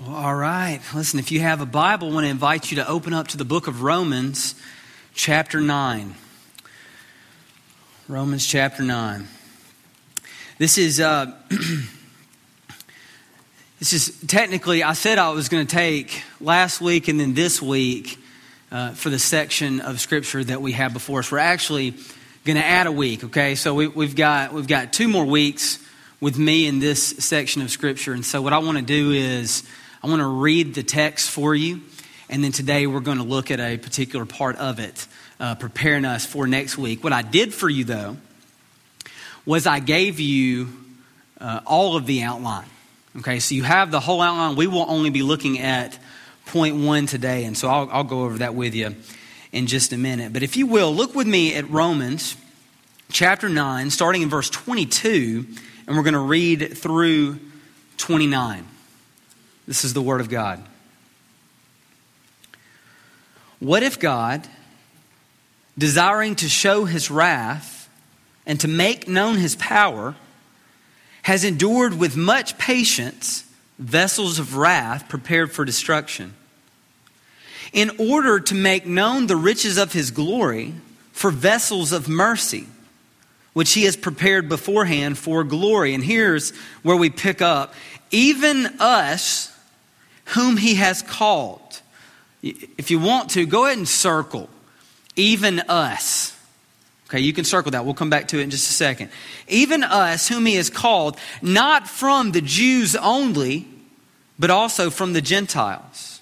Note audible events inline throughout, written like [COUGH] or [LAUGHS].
Well, all right. Listen, if you have a Bible, I want to invite you to open up to the book of Romans, chapter 9. Romans chapter 9. This is, uh, [CLEARS THROAT] this is technically, I said I was going to take last week and then this week uh, for the section of Scripture that we have before us. We're actually going to add a week, okay? So we, we've, got, we've got two more weeks with me in this section of Scripture. And so what I want to do is I want to read the text for you, and then today we're going to look at a particular part of it, uh, preparing us for next week. What I did for you, though, was I gave you uh, all of the outline. Okay, so you have the whole outline. We will only be looking at point one today, and so I'll, I'll go over that with you in just a minute. But if you will, look with me at Romans chapter 9, starting in verse 22, and we're going to read through 29. This is the Word of God. What if God, desiring to show his wrath and to make known his power, has endured with much patience vessels of wrath prepared for destruction, in order to make known the riches of his glory for vessels of mercy, which he has prepared beforehand for glory? And here's where we pick up. Even us, whom he has called. If you want to, go ahead and circle, even us. Okay, you can circle that. We'll come back to it in just a second. Even us, whom he has called, not from the Jews only, but also from the Gentiles.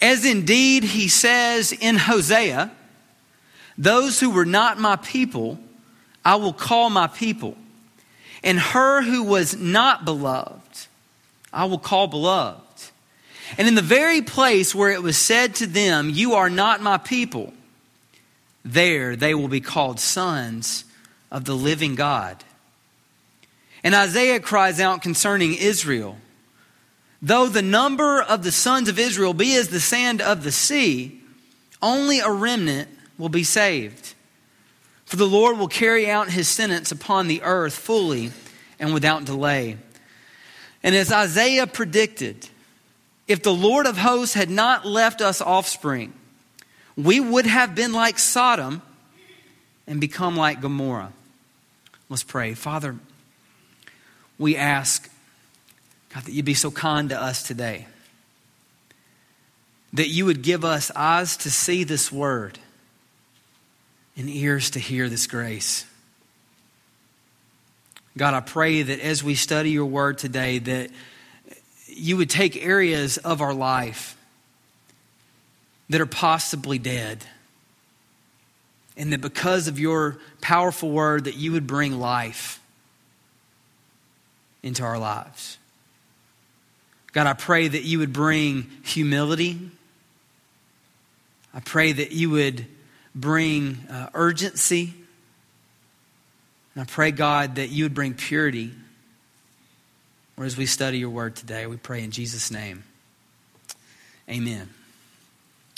As indeed he says in Hosea, those who were not my people, I will call my people. And her who was not beloved, I will call beloved. And in the very place where it was said to them, You are not my people, there they will be called sons of the living God. And Isaiah cries out concerning Israel Though the number of the sons of Israel be as the sand of the sea, only a remnant will be saved. For the Lord will carry out his sentence upon the earth fully and without delay. And as Isaiah predicted, if the Lord of hosts had not left us offspring, we would have been like Sodom and become like Gomorrah. Let's pray. Father, we ask, God, that you be so kind to us today, that you would give us eyes to see this word and ears to hear this grace. God, I pray that as we study your word today, that you would take areas of our life that are possibly dead. And that because of your powerful word that you would bring life into our lives. God, I pray that you would bring humility. I pray that you would bring uh, urgency. And I pray, God, that you would bring purity or as we study your word today, we pray in Jesus' name. Amen.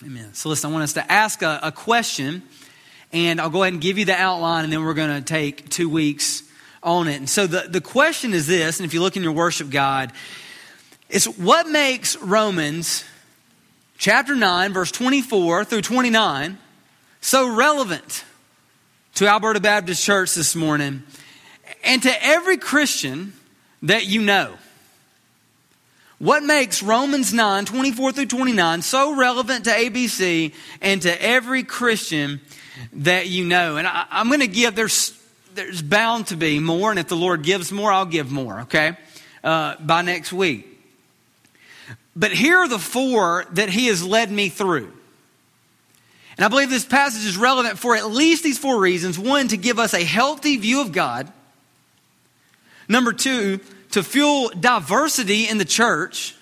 Amen. So, listen, I want us to ask a, a question, and I'll go ahead and give you the outline, and then we're going to take two weeks on it. And so, the, the question is this, and if you look in your worship guide, it's what makes Romans chapter 9, verse 24 through 29 so relevant to Alberta Baptist Church this morning and to every Christian that you know. What makes Romans 9, 24 through 29 so relevant to ABC and to every Christian that you know? And I, am going to give, there's, there's bound to be more, and if the Lord gives more, I'll give more, okay? Uh, by next week. But here are the four that He has led me through. And I believe this passage is relevant for at least these four reasons. One, to give us a healthy view of God. Number two, to fuel diversity in the church.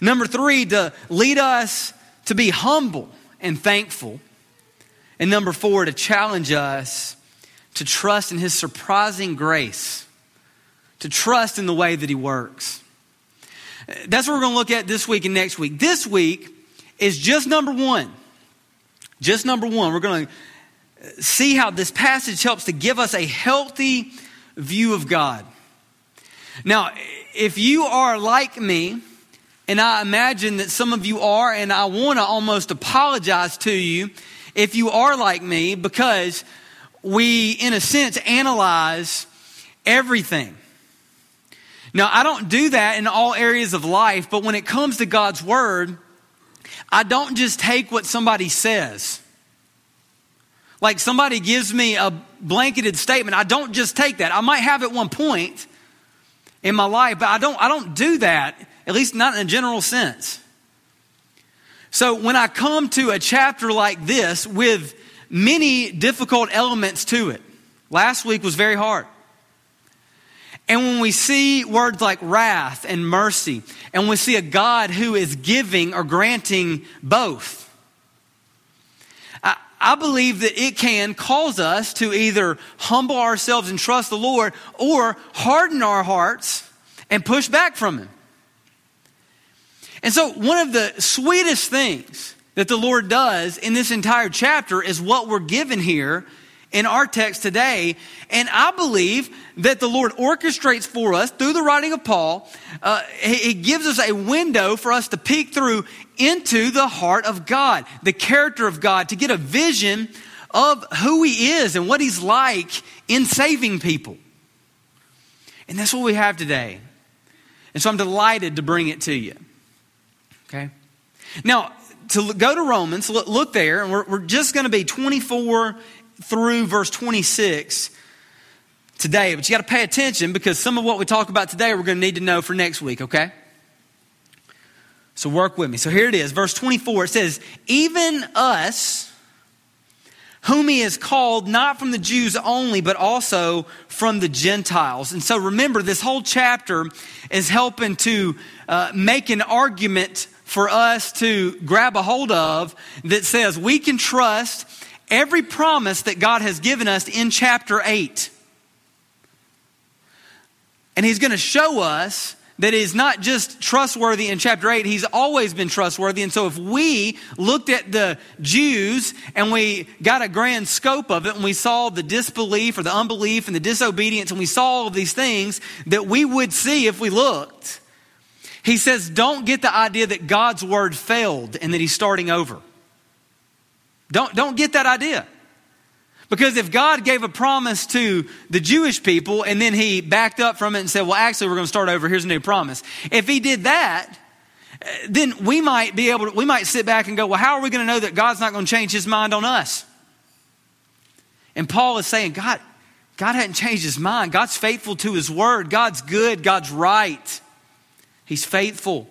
Number three, to lead us to be humble and thankful. And number four, to challenge us to trust in His surprising grace, to trust in the way that He works. That's what we're going to look at this week and next week. This week is just number one. Just number one. We're going to see how this passage helps to give us a healthy view of God. Now, if you are like me, and I imagine that some of you are, and I want to almost apologize to you if you are like me, because we, in a sense, analyze everything. Now, I don't do that in all areas of life, but when it comes to God's Word, I don't just take what somebody says. Like somebody gives me a blanketed statement, I don't just take that. I might have at one point in my life, but I don't, I don't do that, at least not in a general sense. So when I come to a chapter like this with many difficult elements to it, last week was very hard. And when we see words like wrath and mercy, and we see a God who is giving or granting both, I, believe that it can cause us to either humble ourselves and trust the Lord or harden our hearts and push back from Him. And so, one of the sweetest things that the Lord does in this entire chapter is what we're given here in our text today. And I believe that the Lord orchestrates for us through the writing of Paul. Uh, he, he gives us a window for us to peek through into the heart of God, the character of God, to get a vision of who He is and what He's like in saving people. And that's what we have today. And so I'm delighted to bring it to you. Okay? Now, to go to Romans, look, there, and we're, we're just going to be 24 through verse 26 today. But you got to pay attention because some of what we talk about today we're going to need to know for next week, okay? So work with me. So here it is, verse 24. It says, Even us, whom he has called not from the Jews only, but also from the Gentiles. And so remember, this whole chapter is helping to uh, make an argument for us to grab a hold of that says we can trust every promise that God has given us in chapter 8. And He's going to show us that He's not just trustworthy in chapter 8, He's always been trustworthy. And so if we looked at the Jews and we got a grand scope of it and we saw the disbelief or the unbelief and the disobedience and we saw all of these things that we would see if we looked, He says, don't get the idea that God's word failed and that He's starting over. Don't, don't get that idea. Because if God gave a promise to the Jewish people and then he backed up from it and said, well, actually, we're going to start over, here's a new promise. If he did that, eh, then we might be able to, we might sit back and go, well, how are we going to know that God's not going to change his mind on us? And Paul is saying, God, God hadn't changed his mind. God's faithful to his word. God's good. God's right. He's faithful.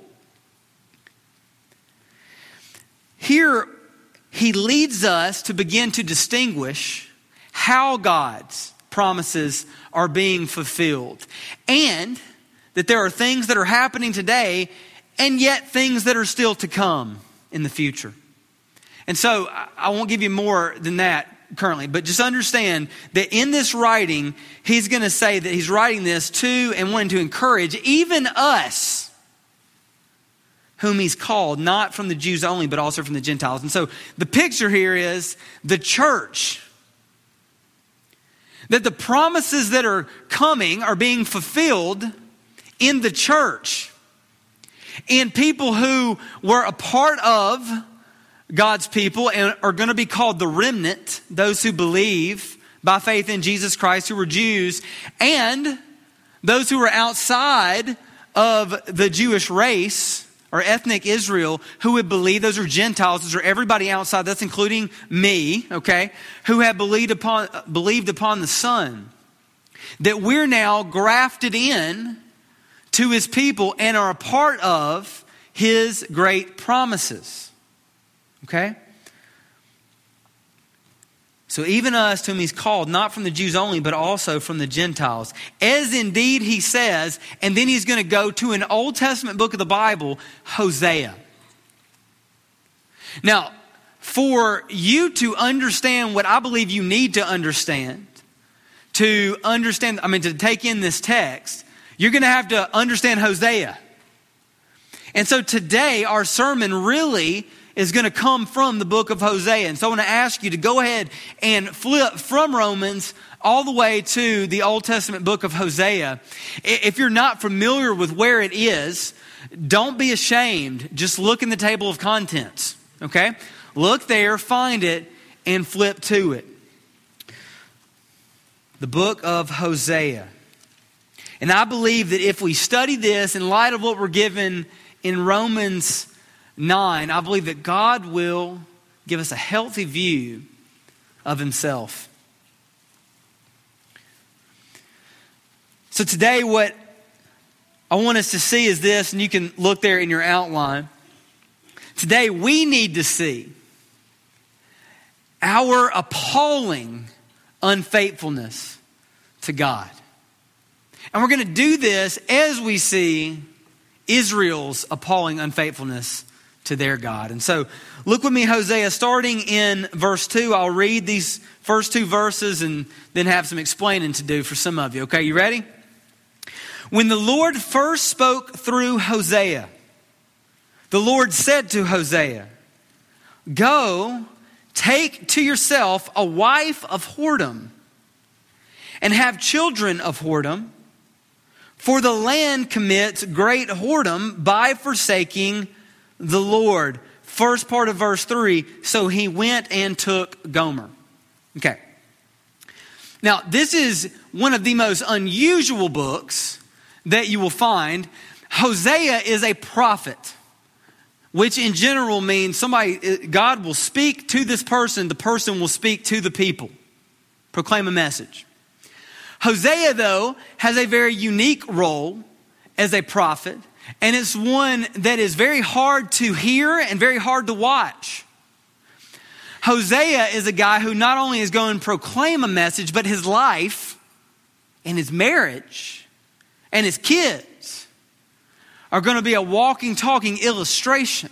Here, he leads us to begin to distinguish how God's promises are being fulfilled and that there are things that are happening today and yet things that are still to come in the future. And so I won't give you more than that currently, but just understand that in this writing, he's going to say that he's writing this to and wanting to encourage even us whom he's called, not from the Jews only, but also from the Gentiles. And so the picture here is the church. That the promises that are coming are being fulfilled in the church. And people who were a part of God's people and are going to be called the remnant, those who believe by faith in Jesus Christ, who were Jews, and those who were outside of the Jewish race or ethnic Israel who would believe, those are Gentiles, those are everybody outside, that's including me, okay, who have believed upon, believed upon the Son. That we're now grafted in to his people and are a part of his great promises. Okay? So even us, whom he's called, not from the Jews only, but also from the Gentiles, as indeed he says, and then he's going to go to an Old Testament book of the Bible, Hosea. Now, for you to understand what I believe you need to understand, to understand, I mean, to take in this text, you're going to have to understand Hosea. And so today, our sermon really is going to come from the book of Hosea. And so I want to ask you to go ahead and flip from Romans all the way to the Old Testament book of Hosea. If you're not familiar with where it is, don't be ashamed. Just look in the table of contents, okay? Look there, find it, and flip to it. The book of Hosea. And I believe that if we study this in light of what we're given in Romans 9, I believe that God will give us a healthy view of Himself. So, today, what I want us to see is this, and you can look there in your outline. Today, we need to see our appalling unfaithfulness to God. And we're going to do this as we see Israel's appalling unfaithfulness to their God. And so look with me, Hosea, starting in verse 2. I'll read these first two verses and then have some explaining to do for some of you. Okay, you ready? When the Lord first spoke through Hosea, the Lord said to Hosea, Go, take to yourself a wife of whoredom, and have children of whoredom for the land commits great whoredom by forsaking the Lord. First part of verse 3 so he went and took Gomer. Okay. Now, this is one of the most unusual books that you will find. Hosea is a prophet, which in general means somebody, uh, God will speak to this person, the person will speak to the people, proclaim a message. Hosea, though, has a very unique role as a prophet, and it's one that is very hard to hear and very hard to watch. Hosea is a guy who not only is going to proclaim a message, but his life and his marriage and his kids are going to be a walking, talking illustration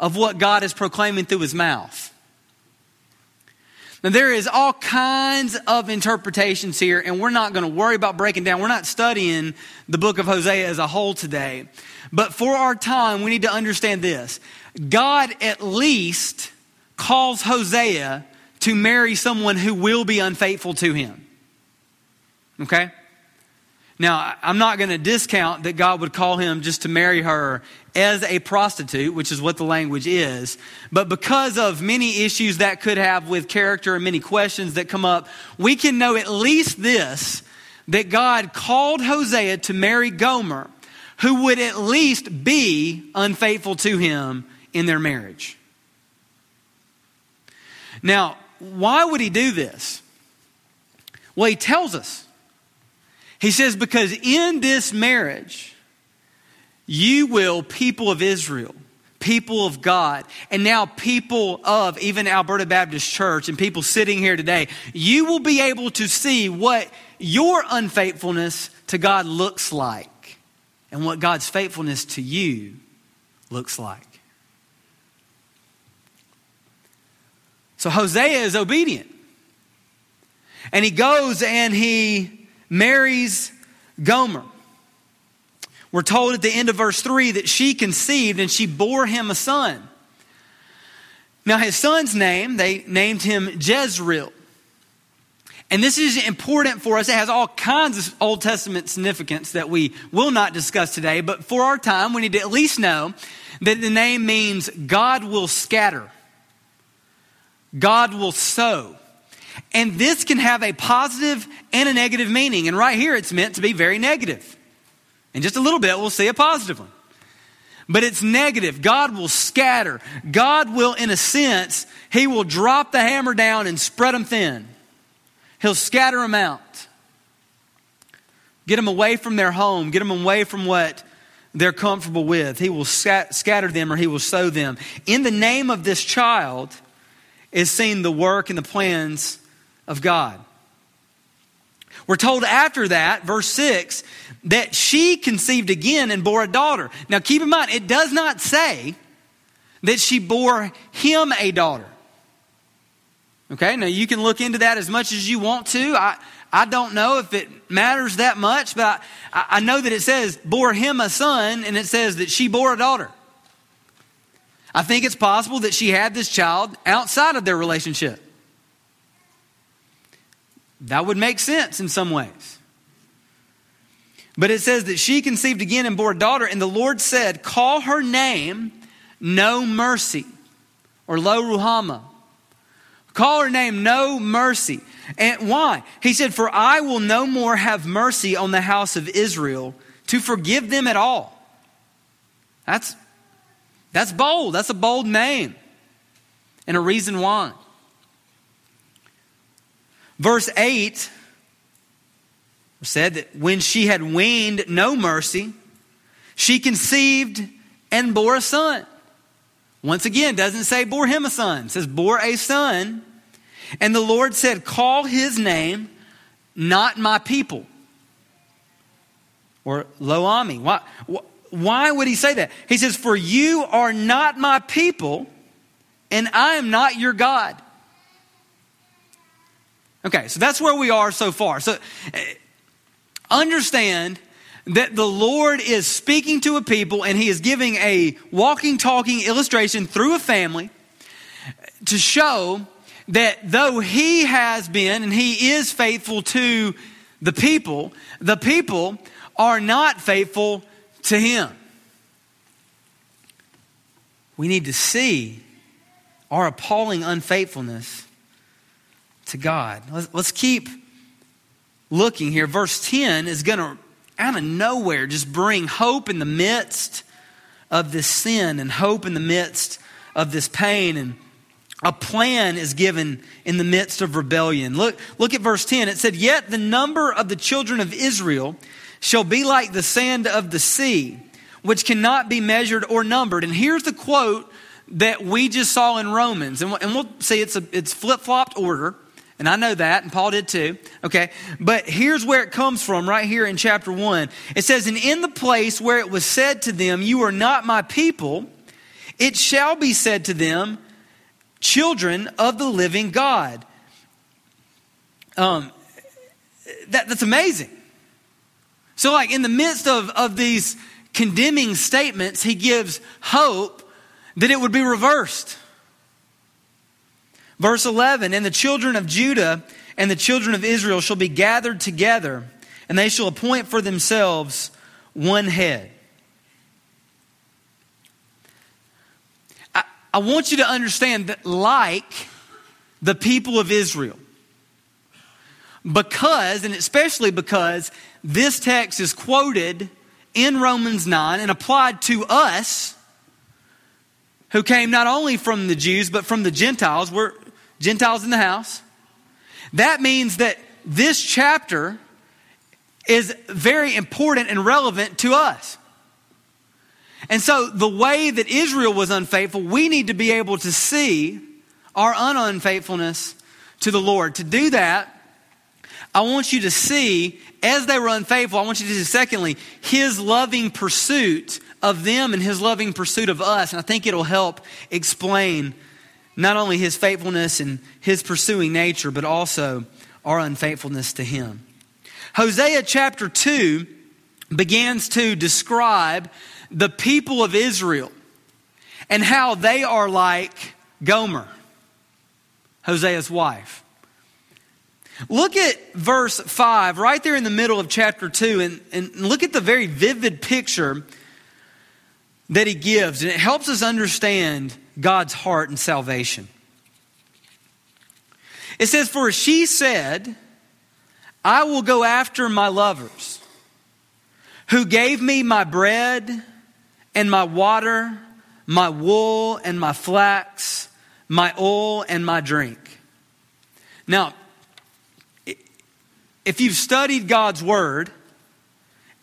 of what God is proclaiming through his mouth. Now, there is all kinds of interpretations here, and we're not going to worry about breaking down. We're not studying the book of Hosea as a whole today. But for our time, we need to understand this God at least calls Hosea to marry someone who will be unfaithful to him. Okay? Now, I'm not going to discount that God would call him just to marry her as a prostitute, which is what the language is. But because of many issues that could have with character and many questions that come up, we can know at least this that God called Hosea to marry Gomer, who would at least be unfaithful to him in their marriage. Now, why would he do this? Well, he tells us. He says, because in this marriage, you will, people of Israel, people of God, and now people of even Alberta Baptist Church and people sitting here today, you will be able to see what your unfaithfulness to God looks like and what God's faithfulness to you looks like. So Hosea is obedient. And he goes and he marries Gomer. We're told at the end of verse 3 that she conceived and she bore him a son. Now, his son's name, they named him Jezreel. And this is important for us. It has all kinds of Old Testament significance that we will not discuss today, but for our time, we need to at least know that the name means God will scatter, God will sow. And this can have a positive and a negative meaning. And right here, it's meant to be very negative. In just a little bit, we'll see a positive one. But it's negative. God will scatter. God will, in a sense, He will drop the hammer down and spread them thin. He'll scatter them out. Get them away from their home. Get them away from what they're comfortable with. He will scatter them or He will sow them. In the name of this child is seen the work and the plans of God. We're told after that, verse 6, that she conceived again and bore a daughter. Now keep in mind, it does not say that she bore him a daughter. Okay, now you can look into that as much as you want to. I, I don't know if it matters that much, but I, I know that it says bore him a son and it says that she bore a daughter. I think it's possible that she had this child outside of their relationship. That would make sense in some ways. But it says that she conceived again and bore a daughter, and the Lord said, Call her name No Mercy, or Lo Ruhama. Call her name No Mercy. And why? He said, For I will no more have mercy on the house of Israel to forgive them at all. That's, that's bold. That's a bold name. And a reason why. Verse 8 said that when she had weaned no mercy, she conceived and bore a son. Once again, doesn't say bore him a son, says bore a son. And the Lord said, Call his name not my people. Or Loami. Why, why would he say that? He says, For you are not my people, and I am not your God. Okay, so that's where we are so far. So eh, understand that the Lord is speaking to a people and he is giving a walking, talking illustration through a family to show that though he has been and he is faithful to the people, the people are not faithful to him. We need to see our appalling unfaithfulness to God. Let's, keep looking here. Verse 10 is going to, out of nowhere, just bring hope in the midst of this sin and hope in the midst of this pain. And a plan is given in the midst of rebellion. Look, look at verse 10. It said, Yet the number of the children of Israel shall be like the sand of the sea, which cannot be measured or numbered. And here's the quote that we just saw in Romans. And we'll, see it's, a, it's flip flopped order. And I know that, and Paul did too. Okay. But here's where it comes from, right here in chapter 1. It says, And in the place where it was said to them, You are not my people, it shall be said to them, Children of the living God. Um, that, that's amazing. So, like, in the midst of, of these condemning statements, he gives hope that it would be reversed. Verse 11 And the children of Judah and the children of Israel shall be gathered together, and they shall appoint for themselves one head. I, I want you to understand that, like the people of Israel, because, and especially because this text is quoted in Romans 9 and applied to us who came not only from the Jews but from the Gentiles. We're, Gentiles in the house. That means that this chapter is very important and relevant to us. And so, the way that Israel was unfaithful, we need to be able to see our unfaithfulness to the Lord. To do that, I want you to see, as they were unfaithful, I want you to see, secondly, His loving pursuit of them and His loving pursuit of us. And I think it'll help explain not only his faithfulness and his pursuing nature, but also our unfaithfulness to him. Hosea chapter 2 begins to describe the people of Israel and how they are like Gomer, Hosea's wife. Look at verse 5, right there in the middle of chapter 2, and, and look at the very vivid picture that he gives. And it helps us understand God's heart and salvation. It says, For she said, I will go after my lovers, who gave me my bread and my water, my wool and my flax, my oil and my drink. Now, if you've studied God's Word,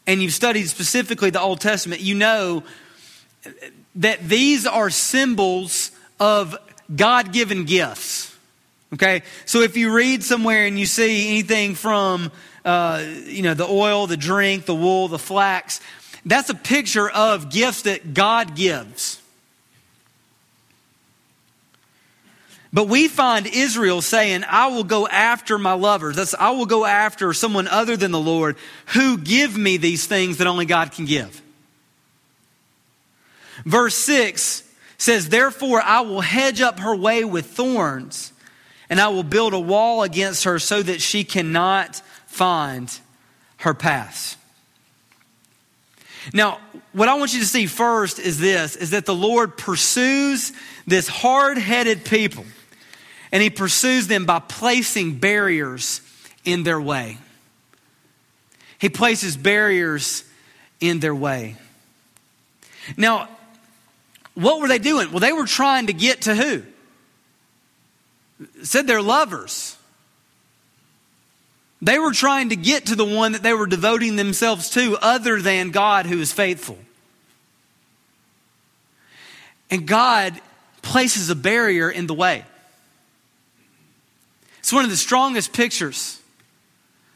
and you've studied specifically the Old Testament, you know that these are symbols of God given gifts. Okay? So if you read somewhere and you see anything from, uh, you know, the oil, the drink, the wool, the flax, that's a picture of gifts that God gives. But we find Israel saying, I will go after my lovers. That's, I will go after someone other than the Lord who give me these things that only God can give. Verse 6 says, Therefore I will hedge up her way with thorns, and I will build a wall against her so that she cannot find her paths. Now, what I want you to see first is this is that the Lord pursues this hard-headed people and he pursues them by placing barriers in their way. He places barriers in their way. Now, what were they doing? Well, they were trying to get to who? said they're lovers. They were trying to get to the one that they were devoting themselves to, other than God who is faithful. And God places a barrier in the way. It's one of the strongest pictures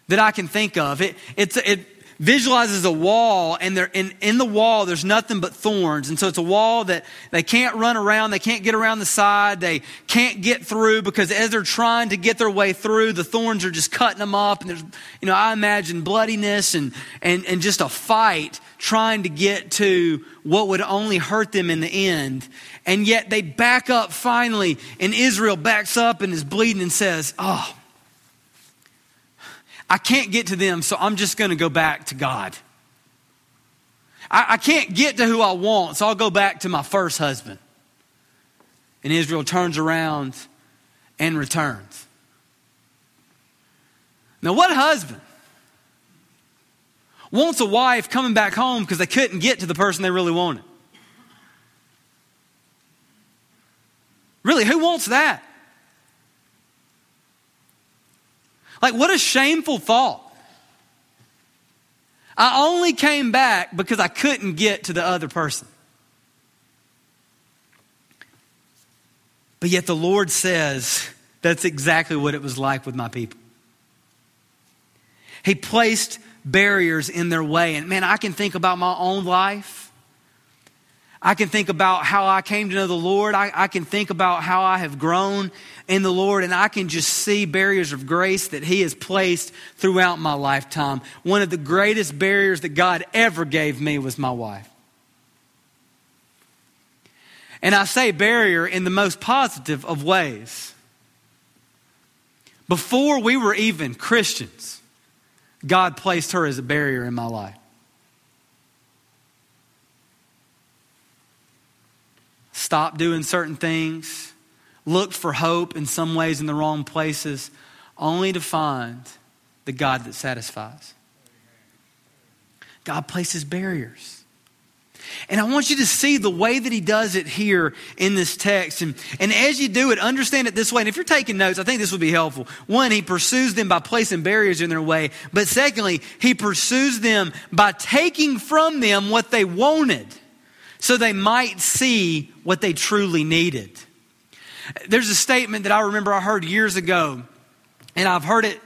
that I can think of. It, it's, it, visualizes a wall, and in, in the wall, there's nothing but thorns. And so it's a wall that they can't run around, they can't get around the side, they can't get through because as they're trying to get their way through, the thorns are just cutting them up. And there's, you know, I imagine bloodiness and, and, and just a fight trying to get to what would only hurt them in the end. And yet they back up finally, and Israel backs up and is bleeding and says, Oh, I can't get to them, so I'm just going to go back to God. I, I can't get to who I want, so I'll go back to my first husband. And Israel turns around and returns. Now, what husband wants a wife coming back home because they couldn't get to the person they really wanted? Really, who wants that? Like, what a shameful thought. I only came back because I couldn't get to the other person. But yet the Lord says that's exactly what it was like with my people. He placed barriers in their way. And man, I can think about my own life I can think about how I came to know the Lord. I, I, can think about how I have grown in the Lord, and I can just see barriers of grace that He has placed throughout my lifetime. One of the greatest barriers that God ever gave me was my wife. And I say barrier in the most positive of ways. Before we were even Christians, God placed her as a barrier in my life. Stopped doing certain things, looked for hope in some ways in the wrong places, only to find the God that satisfies. God places barriers. And I want you to see the way that he does it here in this text. And, and as you do it, understand it this way. And if you're taking notes, I think this would be helpful. One, he pursues them by placing barriers in their way. But secondly, he pursues them by taking from them what they wanted so they might see what they truly needed. There's a statement that I remember I heard years ago, and I've heard it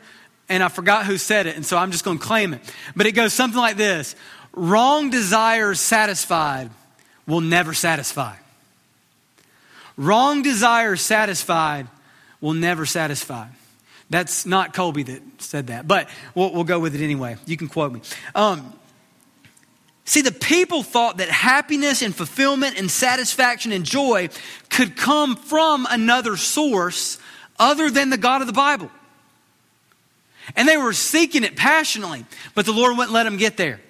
and I forgot who said it, and so I'm just going to claim it. But it goes something like this Wrong desires satisfied will never satisfy. Wrong desires satisfied will never satisfy. That's not Colby that said that, but we'll, we'll go with it anyway. You can quote me. Um, See, the people thought that happiness and fulfillment and satisfaction and joy could come from another source other than the God of the Bible. And they were seeking it passionately, but the Lord wouldn't let them get there.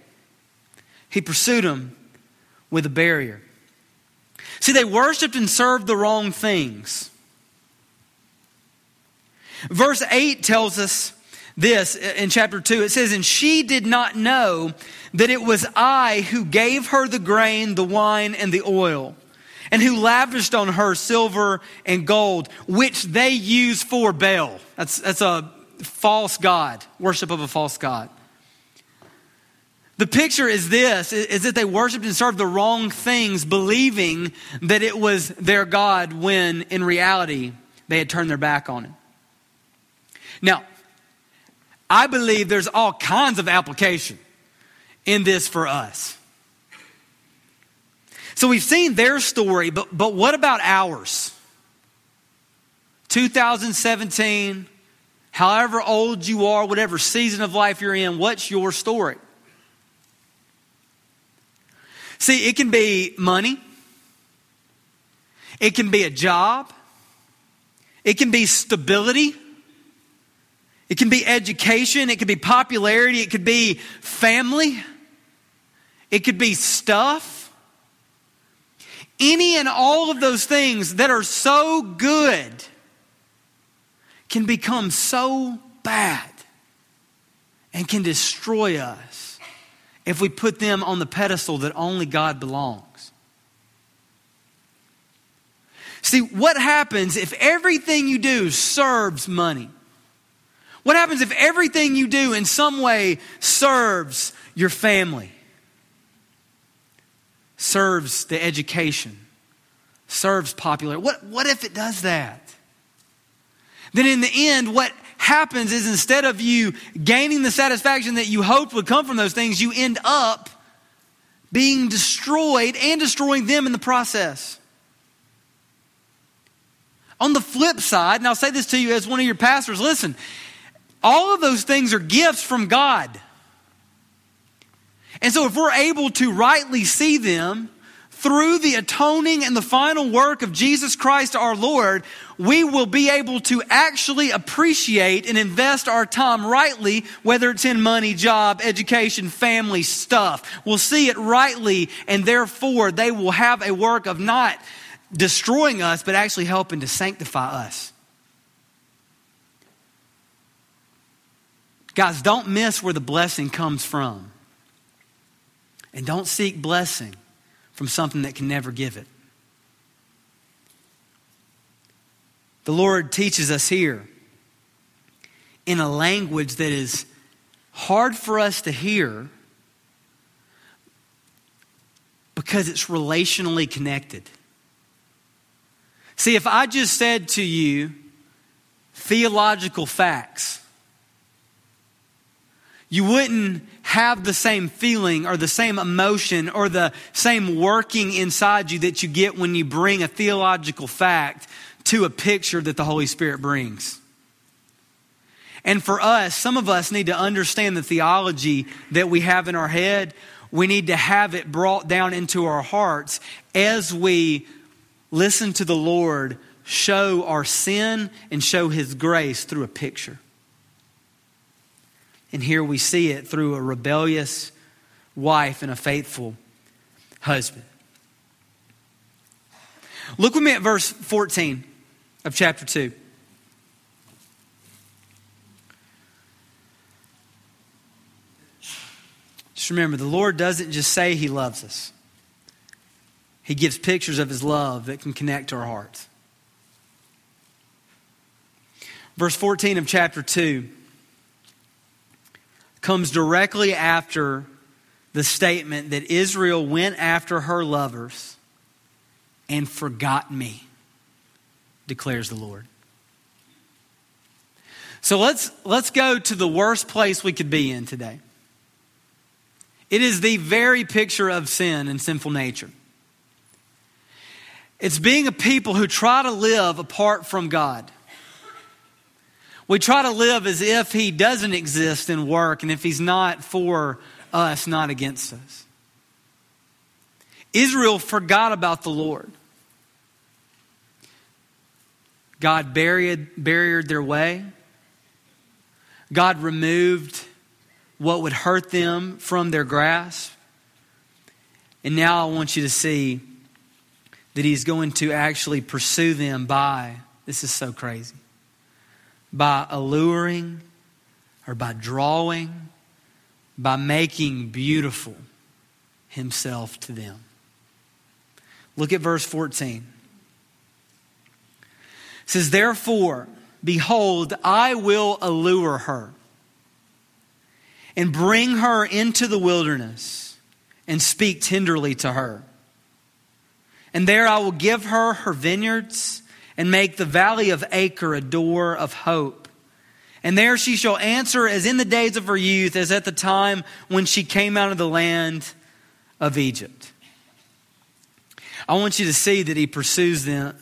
He pursued them with a barrier. See, they worshiped and served the wrong things. Verse 8 tells us this in chapter 2. It says, And she did not know that it was I who gave her the grain, the wine, and the oil, and who lavished on her silver and gold, which they use for Baal. That's, that's a false God, worship of a false God. The picture is this is that they worshiped and served the wrong things, believing that it was their God when in reality they had turned their back on him. Now, I believe there's all kinds of application in this for us. So we've seen their story, but, but what about ours? 2017, however old you are, whatever season of life you're in, what's your story? See, it can be money, it can be a job, it can be stability, it can be education, it could be popularity, it could be family, it could be stuff. Any and all of those things that are so good can become so bad and can destroy us if we put them on the pedestal that only God belongs. See, what happens if everything you do serves money? What happens if everything you do in some way serves your family? Serves the education? Serves popular? What, what if it does that? Then in the end, what happens is instead of you gaining the satisfaction that you hoped would come from those things, you end up being destroyed and destroying them in the process. On the flip side, and I'll say this to you as one of your pastors listen, all of those things are gifts from God. And so if we're able to rightly see them, through the atoning and the final work of Jesus Christ our Lord, we will be able to actually appreciate and invest our time rightly, whether it's in money, job, education, family, stuff. We'll see it rightly, and therefore they will have a work of not destroying us, but actually helping to sanctify us. Guys, don't miss where the blessing comes from. And don't seek blessing from something that can never give it. The Lord teaches us here in a language that is hard for us to hear because it's relationally connected. See, if I just said to you theological facts, you wouldn't have the same feeling or the same emotion or the same working inside you that you get when you bring a theological fact to a picture that the Holy Spirit brings. And for us, some of us need to understand the theology that we have in our head. We need to have it brought down into our hearts as we listen to the Lord show our sin and show His grace through a picture. And here we see it through a rebellious wife and a faithful husband. Look with me at verse 14 of chapter 2. Just remember, the Lord doesn't just say He loves us, He gives pictures of His love that can connect to our hearts. Verse 14 of chapter 2 comes directly after the statement that Israel went after her lovers and forgot me, declares the Lord. So let's, let's go to the worst place we could be in today. It is the very picture of sin and sinful nature. It's being a people who try to live apart from God. We try to live as if He doesn't exist and work, and if He's not for us, not against us. Israel forgot about the Lord. God buried, barriered their way. God removed what would hurt them from their grasp. And now I want you to see that He's going to actually pursue them by, this is so crazy by alluring or by drawing, by making beautiful himself to them. Look at verse 14. It says, Therefore, behold, I will allure her and bring her into the wilderness and speak tenderly to her. And there I will give her her vineyards and make the valley of Achor a door of hope. And there she shall answer as in the days of her youth, as at the time when she came out of the land of Egypt. I want you to see that he pursues them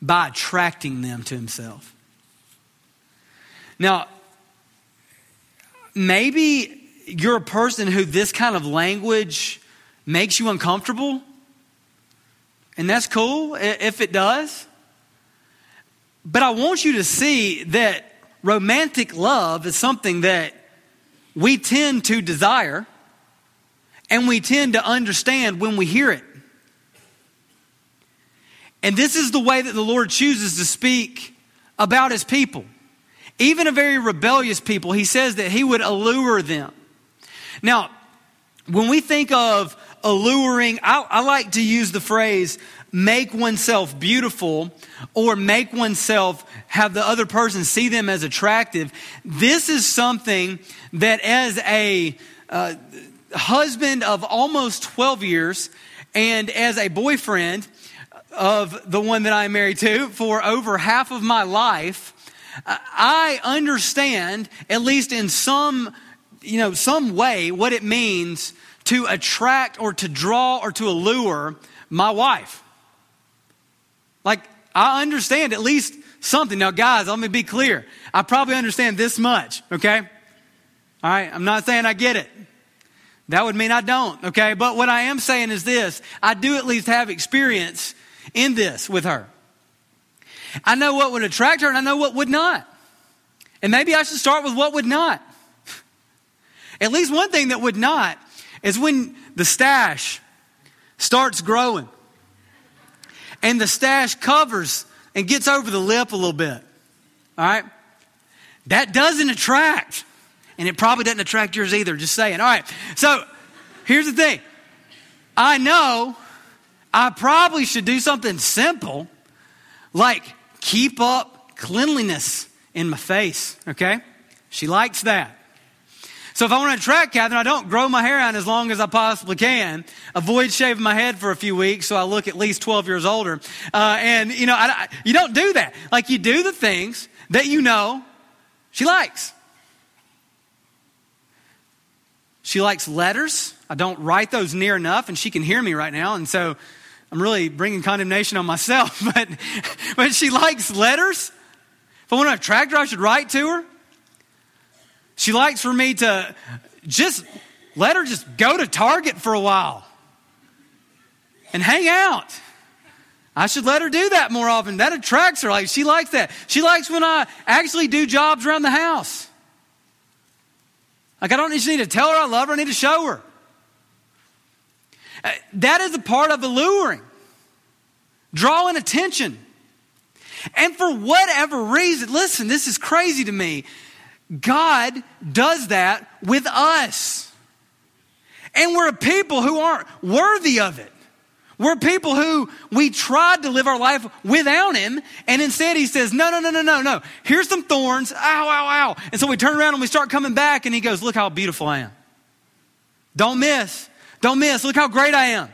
by attracting them to himself. Now, maybe you're a person who this kind of language makes you uncomfortable, and that's cool if it does. But I want you to see that romantic love is something that we tend to desire and we tend to understand when we hear it. And this is the way that the Lord chooses to speak about his people. Even a very rebellious people, he says that he would allure them. Now, when we think of alluring, I, I like to use the phrase make oneself beautiful or make oneself have the other person see them as attractive. This is something that, as a uh, husband of almost 12 years and as a boyfriend of the one that I'm married to for over half of my life, I understand, at least in some, you know, some way, what it means to attract or to draw or to allure my wife. Like, I understand at least something. Now, guys, let me be clear. I probably understand this much, okay? All right, I'm not saying I get it. That would mean I don't, okay? But what I am saying is this I do at least have experience in this with her. I know what would attract her and I know what would not. And maybe I should start with what would not. [LAUGHS] At least one thing that would not is when the stash starts growing and the stash covers and gets over the lip a little bit. All right? That doesn't attract. And it probably doesn't attract yours either, just saying. All right. So here's the thing I know I probably should do something simple like keep up cleanliness in my face, okay? She likes that. So if I want to attract Catherine, I don't grow my hair out as long as I possibly can. Avoid shaving my head for a few weeks so I look at least 12 years older. Uh, and, you know, I, I, you don't do that. Like, you do the things that you know she likes. She likes letters. I don't write those near enough, and she can hear me right now. And so I'm really bringing condemnation on myself. [LAUGHS] But, but she likes letters. If I want to attract her, I should write to her. She likes for me to just let her just go to Target for a while and hang out. I should let her do that more often. That attracts her. Like she likes that. She likes when I actually do jobs around the house. Like I don't just need to tell her I love her, I need to show her. Uh, that is a part of alluring, drawing attention. And for whatever reason, listen, this is crazy to me. God does that with us. And we're a people who aren't worthy of it. We're people who we tried to live our life without him, and instead he says, No, no, no, no, no, no. Here's some thorns. Ow, ow, ow. And so we turn around and we start coming back, and he goes, Look how beautiful I am. Don't miss. Don't miss. Look how great I am.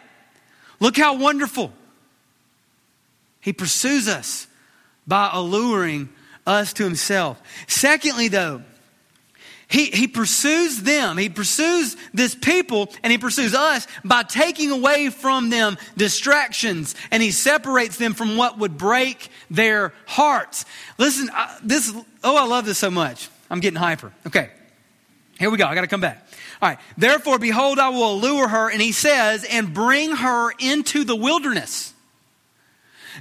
Look how wonderful. He pursues us by alluring us to himself. Secondly, though, he, he pursues them, he pursues this people, and he pursues us by taking away from them distractions, and he separates them from what would break their hearts. Listen, I, this, oh, I love this so much. I'm getting hyper. Okay, here we go. I got to come back. All right, therefore, behold, I will allure her, and he says, and bring her into the wilderness.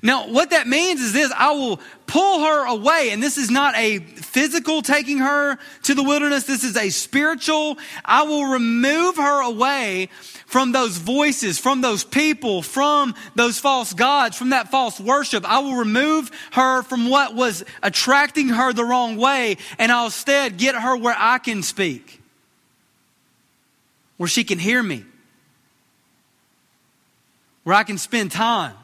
Now, what that means is this I will pull her away. And this is not a physical taking her to the wilderness, this is a spiritual. I will remove her away from those voices, from those people, from those false gods, from that false worship. I will remove her from what was attracting her the wrong way, and I'll instead get her where I can speak, where she can hear me, where I can spend time.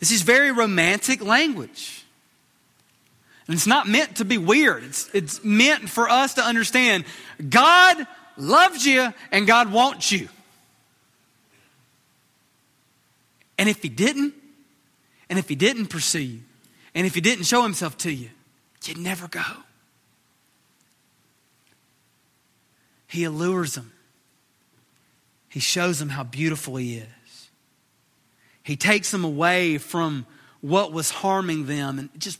This is very romantic language. And it's not meant to be weird. It's, it's meant for us to understand God loves you and God wants you. And if He didn't, and if He didn't pursue you, and if He didn't show Himself to you, you'd never go. He allures them, He shows them how beautiful He is. He takes them away from what was harming them. And just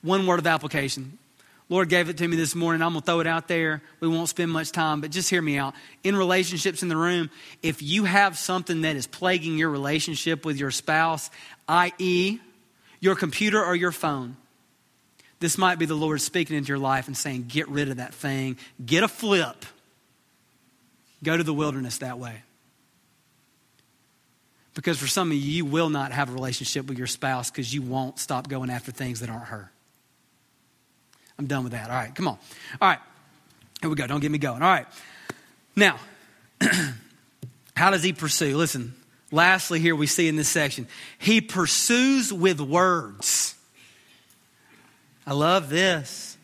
one word of application. Lord gave it to me this morning. I'm going to throw it out there. We won't spend much time, but just hear me out. In relationships in the room, if you have something that is plaguing your relationship with your spouse, i.e., your computer or your phone, this might be the Lord speaking into your life and saying, Get rid of that thing, get a flip, go to the wilderness that way. Because for some of you, you will not have a relationship with your spouse because you won't stop going after things that aren't her. I'm done with that. All right, come on. All right, here we go. Don't get me going. All right. Now, [CLEARS THROAT] how does he pursue? Listen, lastly, here we see in this section, he pursues with words. I love this.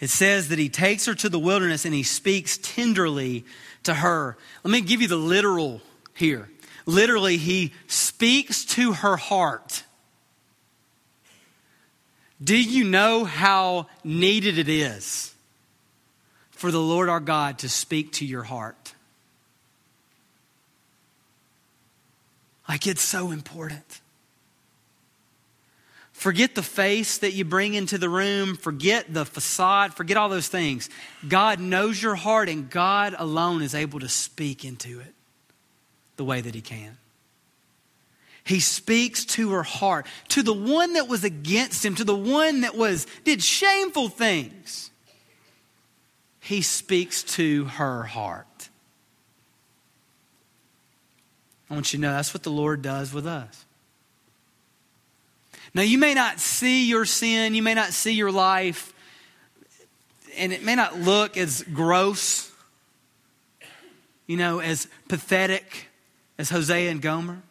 It says that he takes her to the wilderness and he speaks tenderly to her. Let me give you the literal here. Literally, he speaks to her heart. Do you know how needed it is for the Lord our God to speak to your heart? Like it's so important. Forget the face that you bring into the room, forget the facade, forget all those things. God knows your heart, and God alone is able to speak into it the way that He can. He speaks to her heart, to the one that was against him, to the one that was did shameful things. He speaks to her heart. I want you to know that's what the Lord does with us. Now, you may not see your sin, you may not see your life, and it may not look as gross, you know, as pathetic as Hosea and Gomer.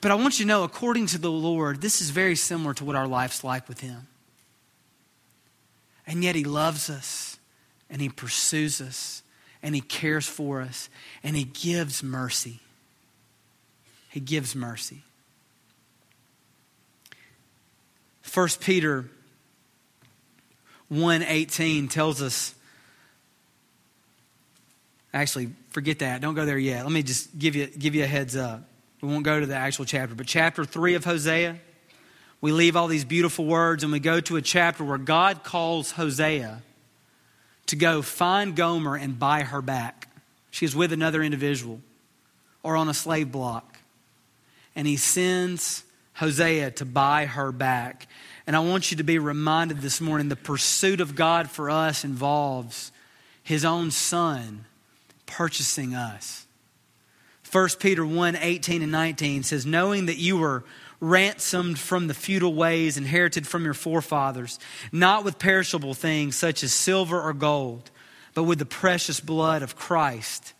But I want you to know, according to the Lord, this is very similar to what our life's like with Him. And yet He loves us, and He pursues us, and He cares for us, and He gives mercy. He gives mercy. 1 Peter 1:18 tells us actually forget that don't go there yet let me just give you give you a heads up we won't go to the actual chapter, but chapter 3 of Hosea, we leave all these beautiful words and we go to a chapter where God calls Hosea to go find Gomer and buy her back. She is with another individual or on a slave block. And he sends Hosea to buy her back. And I want you to be reminded this morning the pursuit of God for us involves his own son purchasing us. 1 Peter 1 18 and 19 says, Knowing that you were ransomed from the futile ways inherited from your forefathers, not with perishable things such as silver or gold, but with the precious blood of Christ,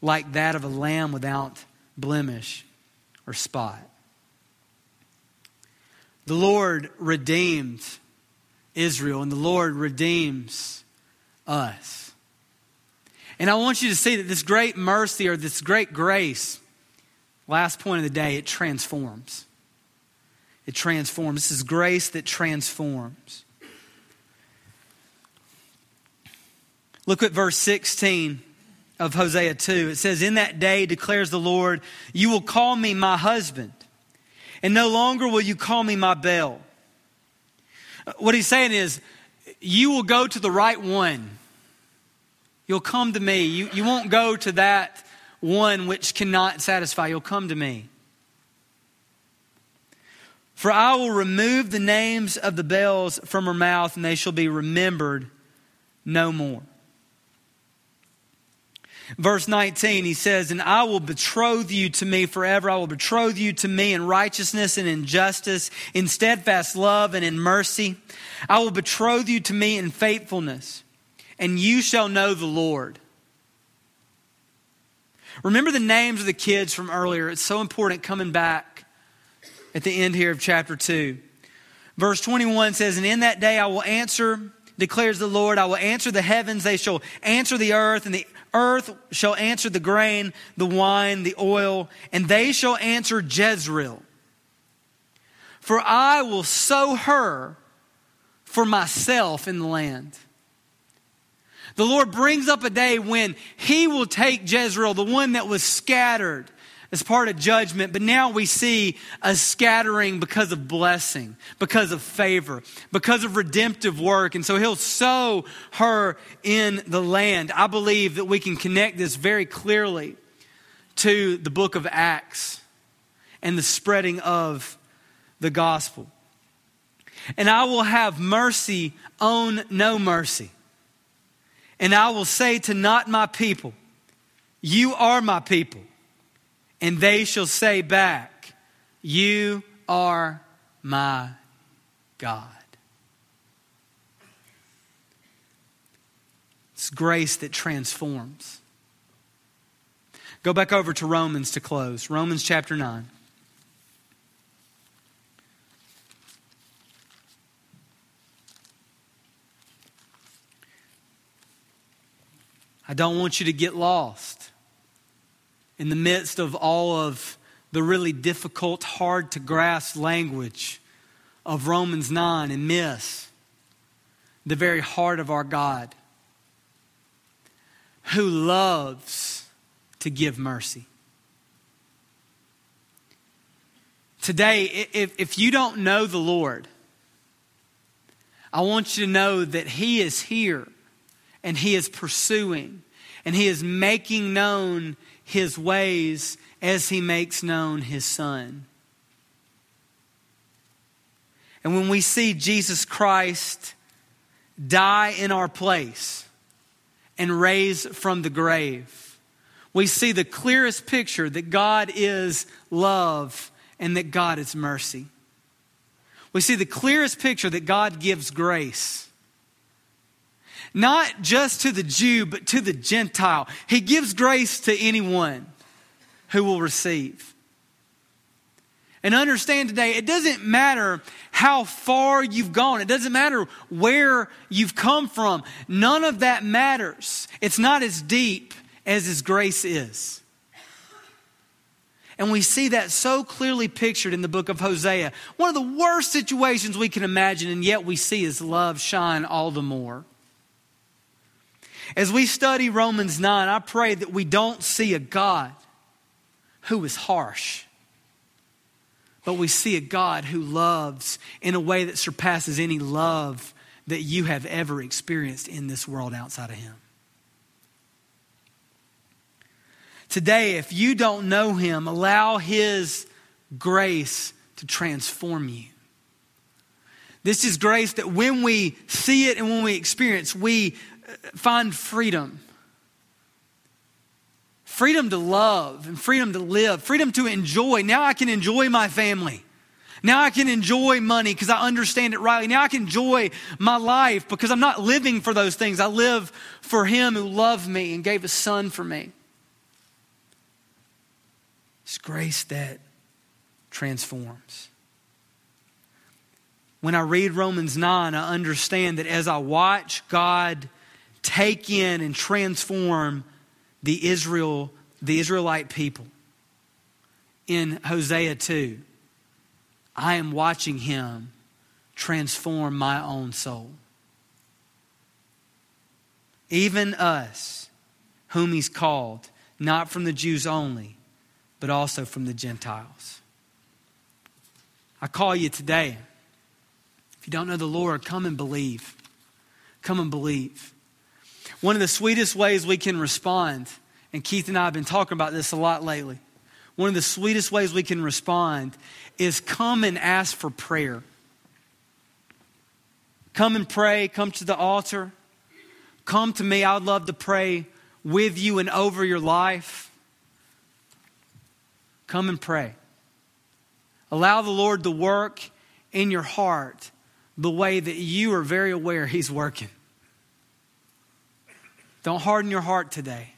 like that of a lamb without blemish or spot. The Lord redeemed Israel, and the Lord redeems us. And I want you to see that this great mercy or this great grace, last point of the day, it transforms. It transforms. This is grace that transforms. Look at verse 16 of Hosea 2. It says, In that day declares the Lord, you will call me my husband, and no longer will you call me my Baal. Uh, what he's saying is, you will go to the right one. You'll come to me. You, you won't go to that one which cannot satisfy. You'll come to me. For I will remove the names of the Baals from her mouth, and they shall be remembered no more. Verse 19, he says, And I will betroth you to me forever. I will betroth you to me in righteousness and in justice, in steadfast love and in mercy. I will betroth you to me in faithfulness and you shall know the Lord. Remember the names of the kids from earlier. It's so important coming back at the end here of chapter 2. Verse 21 says, And in that day I will answer, declares the Lord, I will answer the heavens, they shall answer the earth, and the earth shall answer the grain, the wine, the oil, and they shall answer Jezreel. For I will sow her for myself in the land. The Lord brings up a day when He will take Jezreel, the one that was scattered, as part of judgment, but now we see a scattering because of blessing, because of favor, because of redemptive work. And so he'll sow her in the land. I believe that we can connect this very clearly to the book of Acts and the spreading of the gospel. And I will have mercy on no mercy. And I will say to not my people, You are my people. And they shall say back, You are my God. It's grace that transforms. Go back over to Romans to close. Romans chapter 9. I don't want you to get lost in the midst of all of the really difficult, hard to grasp language of Romans 9 and miss the very heart of our God who loves to give mercy. Today, if, if you don't know the Lord, I want you to know that He is here and he is pursuing and he is making known his ways as he makes known his son. And when we see Jesus Christ die in our place and raise from the grave, we see the clearest picture that God is love and that God is mercy. We see the clearest picture that God gives grace not just to the Jew, but to the Gentile. He gives grace to anyone who will receive. And understand today, it doesn't matter how far you've gone. It doesn't matter where you've come from. None of that matters. It's not as deep as His grace is. And we see that so clearly pictured in the book of Hosea. One of the worst situations we can imagine, and yet we see His love shine all the more. As we study Romans 9, I pray that we don't see a God who is harsh, but we see a God who loves in a way that surpasses any love that you have ever experienced in this world outside of Him. Today, if you don't know Him, allow His grace to transform you. This is grace that when we see it and when we experience, we find freedom. Freedom to love and freedom to live, freedom to enjoy. Now I can enjoy my family. Now I can enjoy money because I understand it rightly. Now I can enjoy my life because I'm not living for those things. I live for Him who loved me and gave His Son for me. It's grace that transforms. When I read Romans 9, I understand that as I watch God take in and transform the Israel, the Israelite people. In Hosea 2, I am watching him transform my own soul. Even us, whom he's called, not from the Jews only, but also from the Gentiles. I call you today. If you don't know the Lord, come and believe. Come and believe. One of the sweetest ways we can respond, and Keith and I have been talking about this a lot lately. One of the sweetest ways we can respond is come and ask for prayer. Come and pray, come to the altar. Come to me. I would love to pray with you and over your life. Come and pray. Allow the Lord to work in your heart the way that you are very aware He's working. Don't harden your heart today.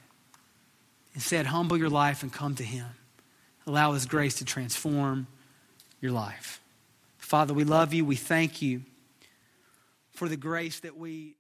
Instead, humble your life and come to Him. Allow His grace to transform your life. Father, we love you. We thank you for the grace that we.